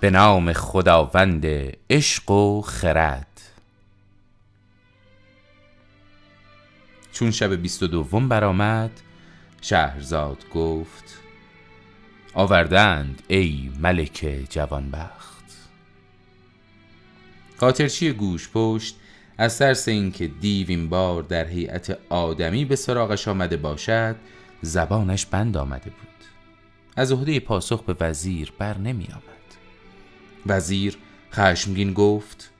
به نام خداوند عشق و خرد. چون شب بیست و دوم برآمد شهرزاد گفت آوردند ای ملک جوانبخت. قاطرچی گوش پشت از ترس اینکه دیو این بار در هیئت آدمی به سراغش آمده باشد زبانش بند آمده بود. از عهده پاسخ به وزیر بر نمی آمد. وزیر خشمگین گفت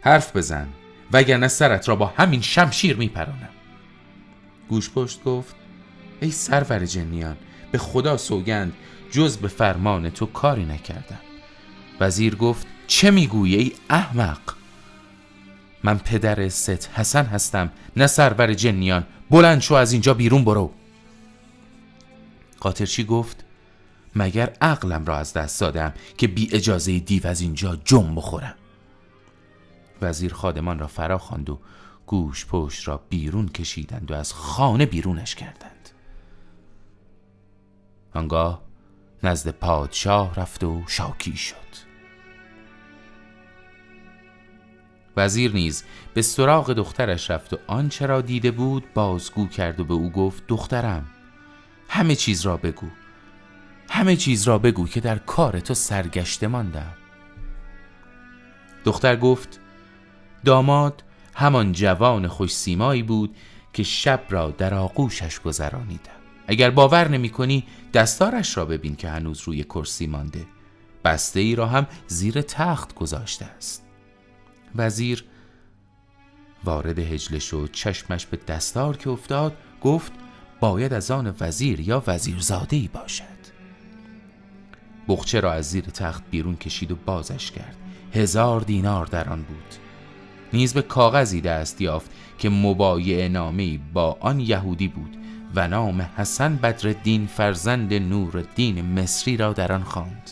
حرف بزن وگرنه سرت را با همین شمشیر می پرانم گوش پشت گفت ای سرور جنیان به خدا سوگند جز به فرمان تو کاری نکردم. وزیر گفت چه می‌گویی ای احمق؟ من پدر ست حسن هستم نه سرور جنیان بلند شو از اینجا بیرون برو. قاطرچی گفت مگر عقلم را از دست دادم که بی اجازه دیو از اینجا جم بخورم؟ وزیر خادمان را فرا خواند و گوش پشت را بیرون کشیدند و از خانه بیرونش کردند. آنگاه نزد پادشاه رفت و شاکی شد. وزیر نیز به سراغ دخترش رفت و آنچه را دیده بود بازگو کرد و به او گفت دخترم همه چیز را بگو. همه چیز را بگو که در کار تو سرگشته ماندم دختر گفت داماد همان جوان خوش سیمایی بود که شب را در آغوشش گذرانیدم اگر باور نمی کنی دستارش را ببین که هنوز روی کرسی مانده. بسته ای را هم زیر تخت گذاشته است. وزیر وارد هجله شد چشمش به دستار که افتاد گفت باید از آن وزیر یا وزیرزاده ای باشد. بخچه را از زیر تخت بیرون کشید و بازش کرد. هزار دینار در آن بود. نیز به کاغذی دست یافت که مبایع نامی با آن یهودی بود و نام حسن بدرالدین فرزند نورالدین مصری را در آن خواند.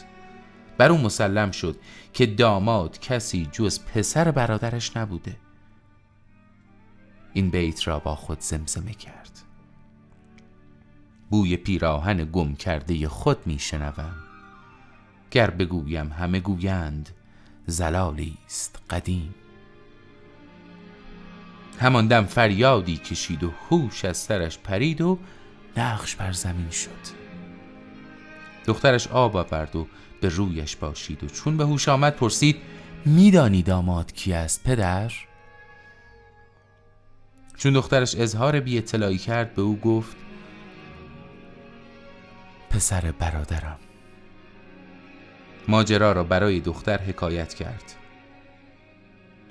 بر او مسلم شد که داماد کسی جز پسر برادرش نبوده. این بیت را با خود زمزمه کرد. بوی پیراهن گم کرده خود می شنوم. گر بگویم همه گویند زلالی است قدیم. همان دم فریادی کشید و هوش از سرش پرید و نقش بر زمین شد. دخترش آب آورد و به رویش باشید و چون به هوش آمد پرسید میدانی داماد کی است پدر؟ چون دخترش اظهار بی اطلاعی کرد به او گفت پسر برادرم. ماجرا را برای دختر حکایت کرد.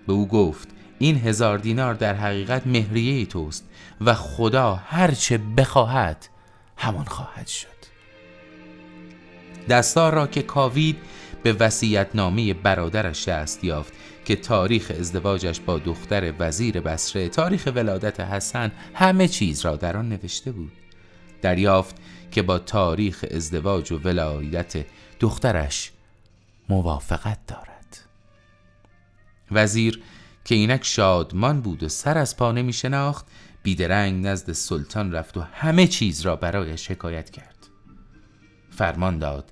به او گفت این هزار دینار در حقیقت مهریه توست و خدا هرچه بخواهد همان خواهد شد. دستار را که کاوید به وسیعت نامه برادرش دست یافت که تاریخ ازدواجش با دختر وزیر بسره تاریخ ولادت حسن همه چیز را در آن نوشته بود. دریافت که با تاریخ ازدواج و ولایت دخترش موافقت دارد. وزیر که اینک شادمان بود و سر از پا نمی شناخت بیدرنگ نزد سلطان رفت و همه چیز را برایش حکایت کرد. فرمان داد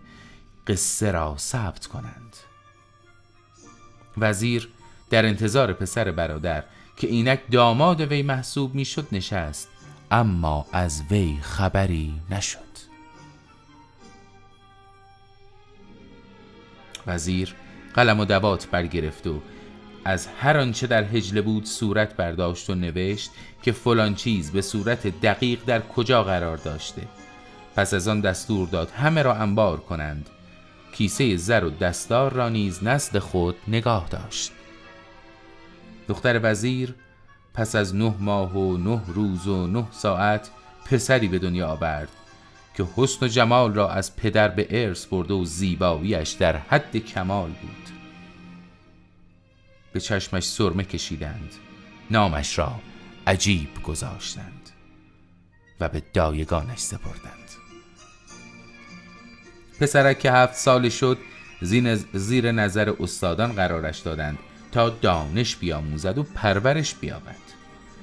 قصه را ثبت کنند. وزیر در انتظار پسر برادر که اینک داماد وی محسوب می‌شد نشست اما از وی خبری نشد. وزیر قلم و دوات برگرفت و از هر آنچه در هجله بود صورت برداشت و نوشت که فلان چیز به صورت دقیق در کجا قرار داشته. پس از آن دستور داد همه را انبار کنند. کیسه زر و دستار را نیز نزد خود نگاه داشت. دختر وزیر پس از نه ماه و نه روز و نه ساعت پسری به دنیا آورد. که حسن و جمال را از پدر به ارث برده و زیباییش در حد کمال بود. به چشمش سرمه کشیدند نامش را عجیب گذاشتند و به دایگانش سپردند. پسرک که هفت سال شد زیر نظر استادان قرارش دادند تا دانش بیاموزد و پرورش بیابد.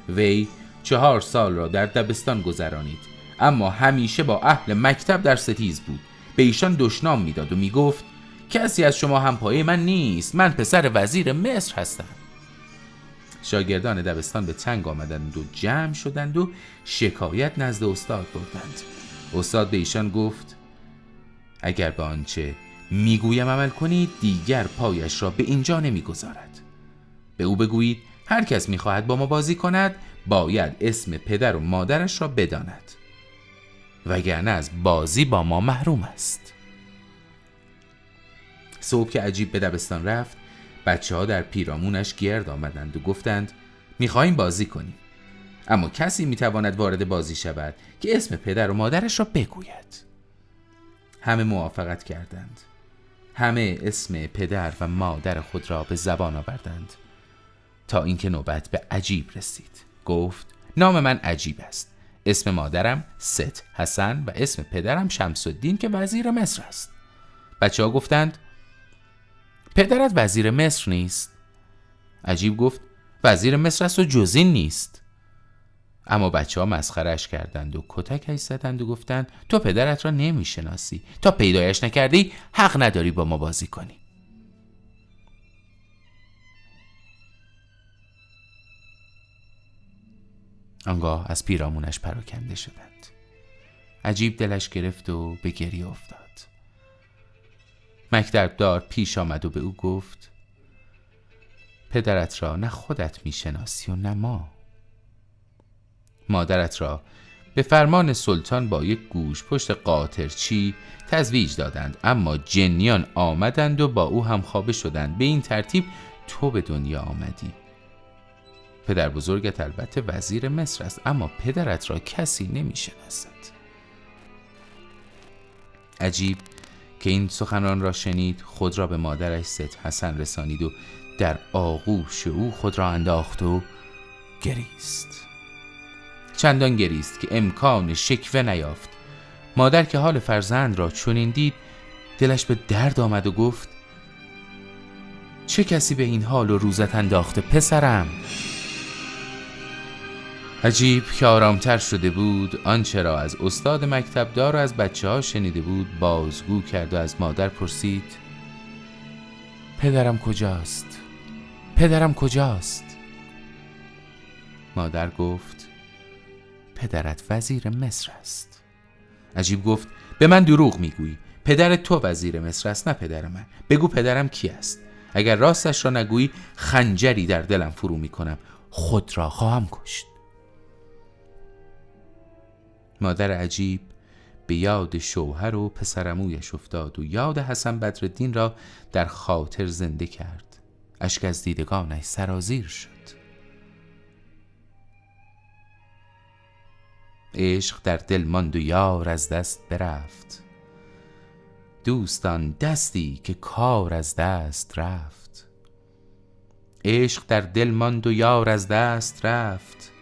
وی چهار سال را در دبستان گذرانید اما همیشه با اهل مکتب در ستیز بود. به ایشان دشنام می‌داد و می‌گفت کسی از شما همپایه من نیست من پسر وزیر مصر هستم. شاگردان دبستان به تنگ آمدند و جمع شدند و شکایت نزد استاد بردند. استاد به ایشان گفت اگر به آنچه می‌گویم عمل کنید دیگر پایش را به اینجا نمی‌گذارد. به او بگویید هر کس می‌خواهد با ما بازی کند باید اسم پدر و مادرش را بداند. وگرنه از بازی با ما محروم است. صبح که عجیب به دبستان رفت بچه ها در پیرامونش گرد آمدند و گفتند می‌خواهیم بازی کنیم. اما کسی می‌تواند وارد بازی شود که اسم پدر و مادرش را بگوید. همه موافقت کردند. همه اسم پدر و مادر خود را به زبان آوردند. تا اینکه نوبت به عجیب رسید. گفت نام من عجیب است. اسم مادرم ست حسن و اسم پدرم شمس الدین که وزیر مصر است. بچه ها گفتند پدرت وزیر مصر نیست. عجیب گفت وزیر مصر است و جزین نیست. اما بچه ها مسخرش کردند و کتکش زدند و گفتند تو پدرت را نمی‌شناسی. تا پیدایش نکردی حق نداری با ما بازی کنی. آنگاه از پیرامونش پراکنده شدند. عجیب دلش گرفت و به گریه افتاد. دار پیش آمد و به او گفت پدرت را نه خودت می‌شناسی و نه ما. مادرت را به فرمان سلطان با یک گوش پشت قاطرچی تزویج دادند اما جنیان آمدند و با او هم خوابه شدند. به این ترتیب تو به دنیا آمدی. پدر بزرگت البته وزیر مصر است اما پدرت را کسی نمی‌شناسد. عجیب که این سخنان را شنید خود را به مادرش ست حسن رسانید و در آغوش او خود را انداخت و گریست. چندان گریست که امکان شکوه نیافت. مادر که حال فرزند را چنین دید دلش به درد آمد و گفت چه کسی به این حال و روزت انداخته پسرم؟ عجیب که آرامتر شده بود آنچه را از استاد مکتبدار و از بچه ها شنیده بود بازگو کرد و از مادر پرسید پدرم کجاست؟ پدرم کجاست؟ مادر گفت پدرت وزیر مصر است. عجیب گفت به من دروغ می‌گویی پدر تو وزیر مصر است نه پدر من. بگو پدرم کی است. اگر راستش را نگویی خنجری در دلم فرو می‌کنم. خود را خواهم کشت. مادر عجیب به یاد شوهر و پسرمویش افتاد و یاد حسن بدردین را در خاطر زنده کرد. اشک از دیدگانش سرازیر شد. عشق در دل ماند و یار از دست برفت. دوستان دستی که کار از دست رفت. عشق در دل ماند و یار از دست رفت.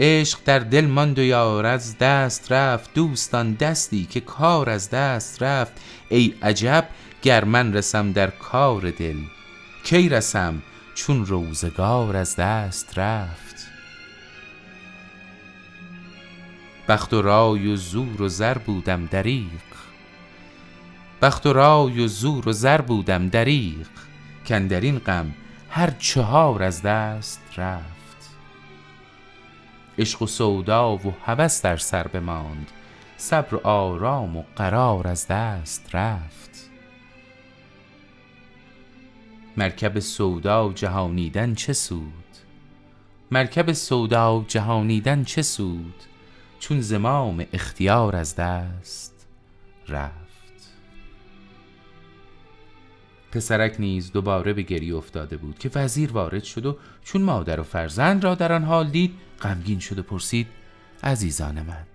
عشق در دل ماند و یار از دست رفت. دوستان دستی که کار از دست رفت. ای عجب گر من رسم در کار دل کی رسم چون روزگار از دست رفت؟ بخت و رای و زور و زر بودم دریق بخت و رای و زور و زر بودم دریق کندرین غم هر چهار از دست رفت. عشق و سودا و هوس در سر بماند. صبر و آرام و قرار از دست رفت. مرکب سودا و جهانیدن چه سود؟ مرکب سودا و جهانیدن چه سود؟ چون زمام اختیار از دست رفت. پسرک نیز دوباره به گریه افتاده بود که وزیر وارد شد و چون مادر و فرزند را در آن حال دید غمگین شد و پرسید عزیزان من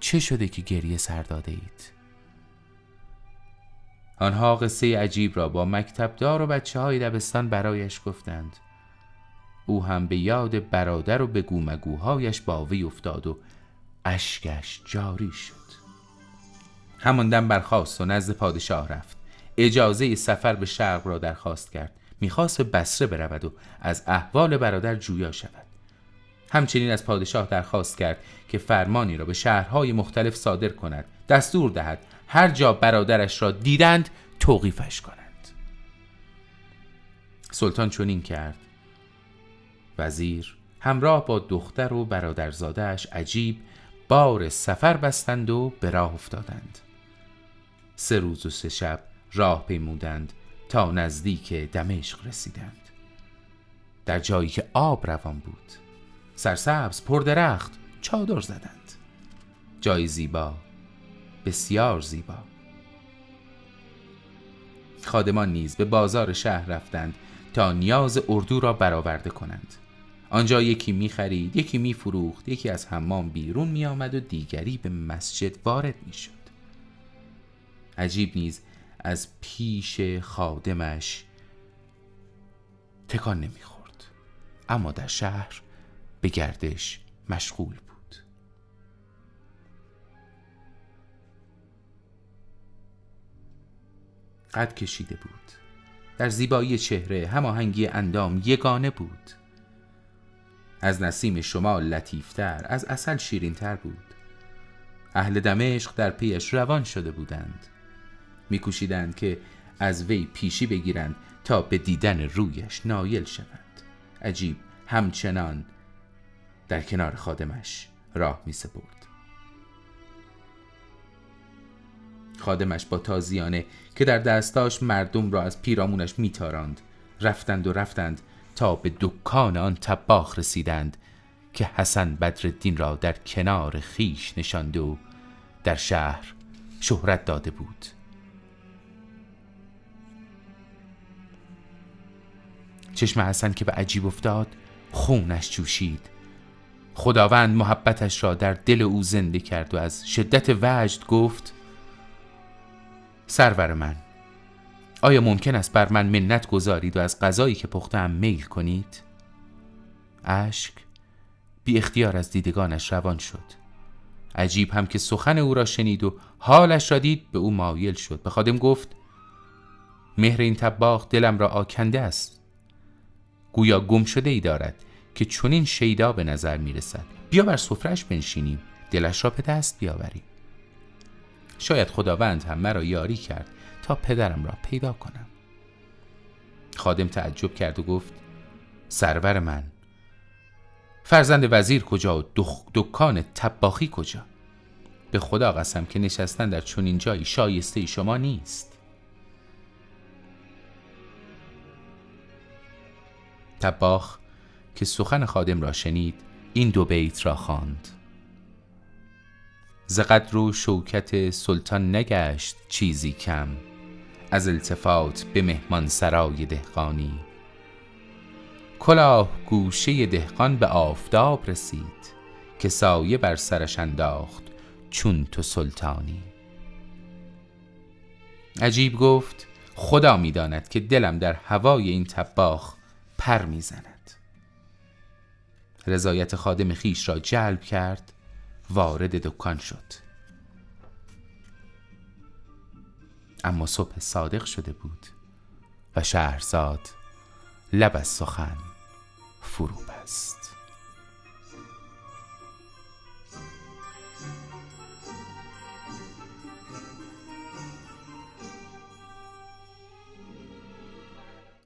چه شده که گریه سر داده اید؟ آنها قصه عجیب را با مکتبدار و بچه های دبستان برایش گفتند. او هم به یاد برادر و به گومگوهایش باوی افتاد و اشکش جاری شد. همان دم برخواست و نزد پادشاه رفت. اجازه سفر به شرق را درخواست کرد. می‌خواست به بسره برود و از احوال برادر جویا شود. همچنین از پادشاه درخواست کرد که فرمانی را به شهرهای مختلف صادر کند دستور دهد هر جا برادرش را دیدند توقیفش کنند. سلطان چنین کرد. وزیر همراه با دختر و برادرزادهش عجیب بار سفر بستند و به راه افتادند. سه روز و سه شب راه پیمودند تا نزدیک دمشق رسیدند. در جایی که آب روان بود سرسبز پردرخت چادر زدند. جای زیبا بسیار زیبا. خادمان نیز به بازار شهر رفتند تا نیاز اردو را برآورده کنند. آنجا یکی می خرید، یکی می فروخت، یکی از حمام بیرون می آمد و دیگری به مسجد وارد می شد. عجیب نیز از پیش خادمش تکان نمی خورد. اما در شهر به گردش مشغول بود. قد کشیده بود. در زیبایی چهره هماهنگی اندام یگانه بود. از نسیم شما لطیفتر از اصل شیرینتر بود اهل دمشق در پیش روان شده بودند میکوشیدند که از وی پیشی بگیرند تا به دیدن رویش نایل شوند. عجیب همچنان در کنار خادمش راه می سپرد خادمش با تازیانه که در دستاش مردم را از پیرامونش میتاراند رفتند و رفتند تا به دکان آن تباخ رسیدند که حسن بدرالدین را در کنار خیش نشاند و در شهر شهرت داده بود. چشم حسن که به عجیب افتاد خونش جوشید. خداوند محبتش را در دل او زنده کرد و از شدت وجد گفت سرور من آیا ممکن است بر من منت گذارید و از غذایی که پختم میل کنید؟ اشک بی اختیار از دیدگانش روان شد. عجیب هم که سخن او را شنید و حالش را دید به او مایل شد. به خادم گفت مهر این تباخ دلم را آکنده است. گویا گم شده ای دارد که چنین شیدا به نظر می رسد بیا بر سفرش بنشینیم. دلش را به دست بیاوریم. شاید خداوند هم مرا یاری کرد تا پدرم را پیدا کنم. خادم تعجب کرد و گفت سرور من فرزند وزیر کجا و دکان تباخی کجا؟ به خدا قسم که نشستن در چنین جایی شایسته شما نیست. تباخ که سخن خادم را شنید این دو بیت را خواند. زقدر و شوکت سلطان نگشت چیزی کم از التفات به مهمان سرای دهقانی. کلاه گوشه دهقان به آفتاب رسید که سایه بر سرش انداخت چون تو سلطانی. عجیب گفت خدا می‌داند که دلم در هوای این تباخ پر می‌زند. رضایت خادم خیش را جلب کرد وارد دکان شد. اما صبح صادق شده بود و شهرزاد لب از سخن فرو بست.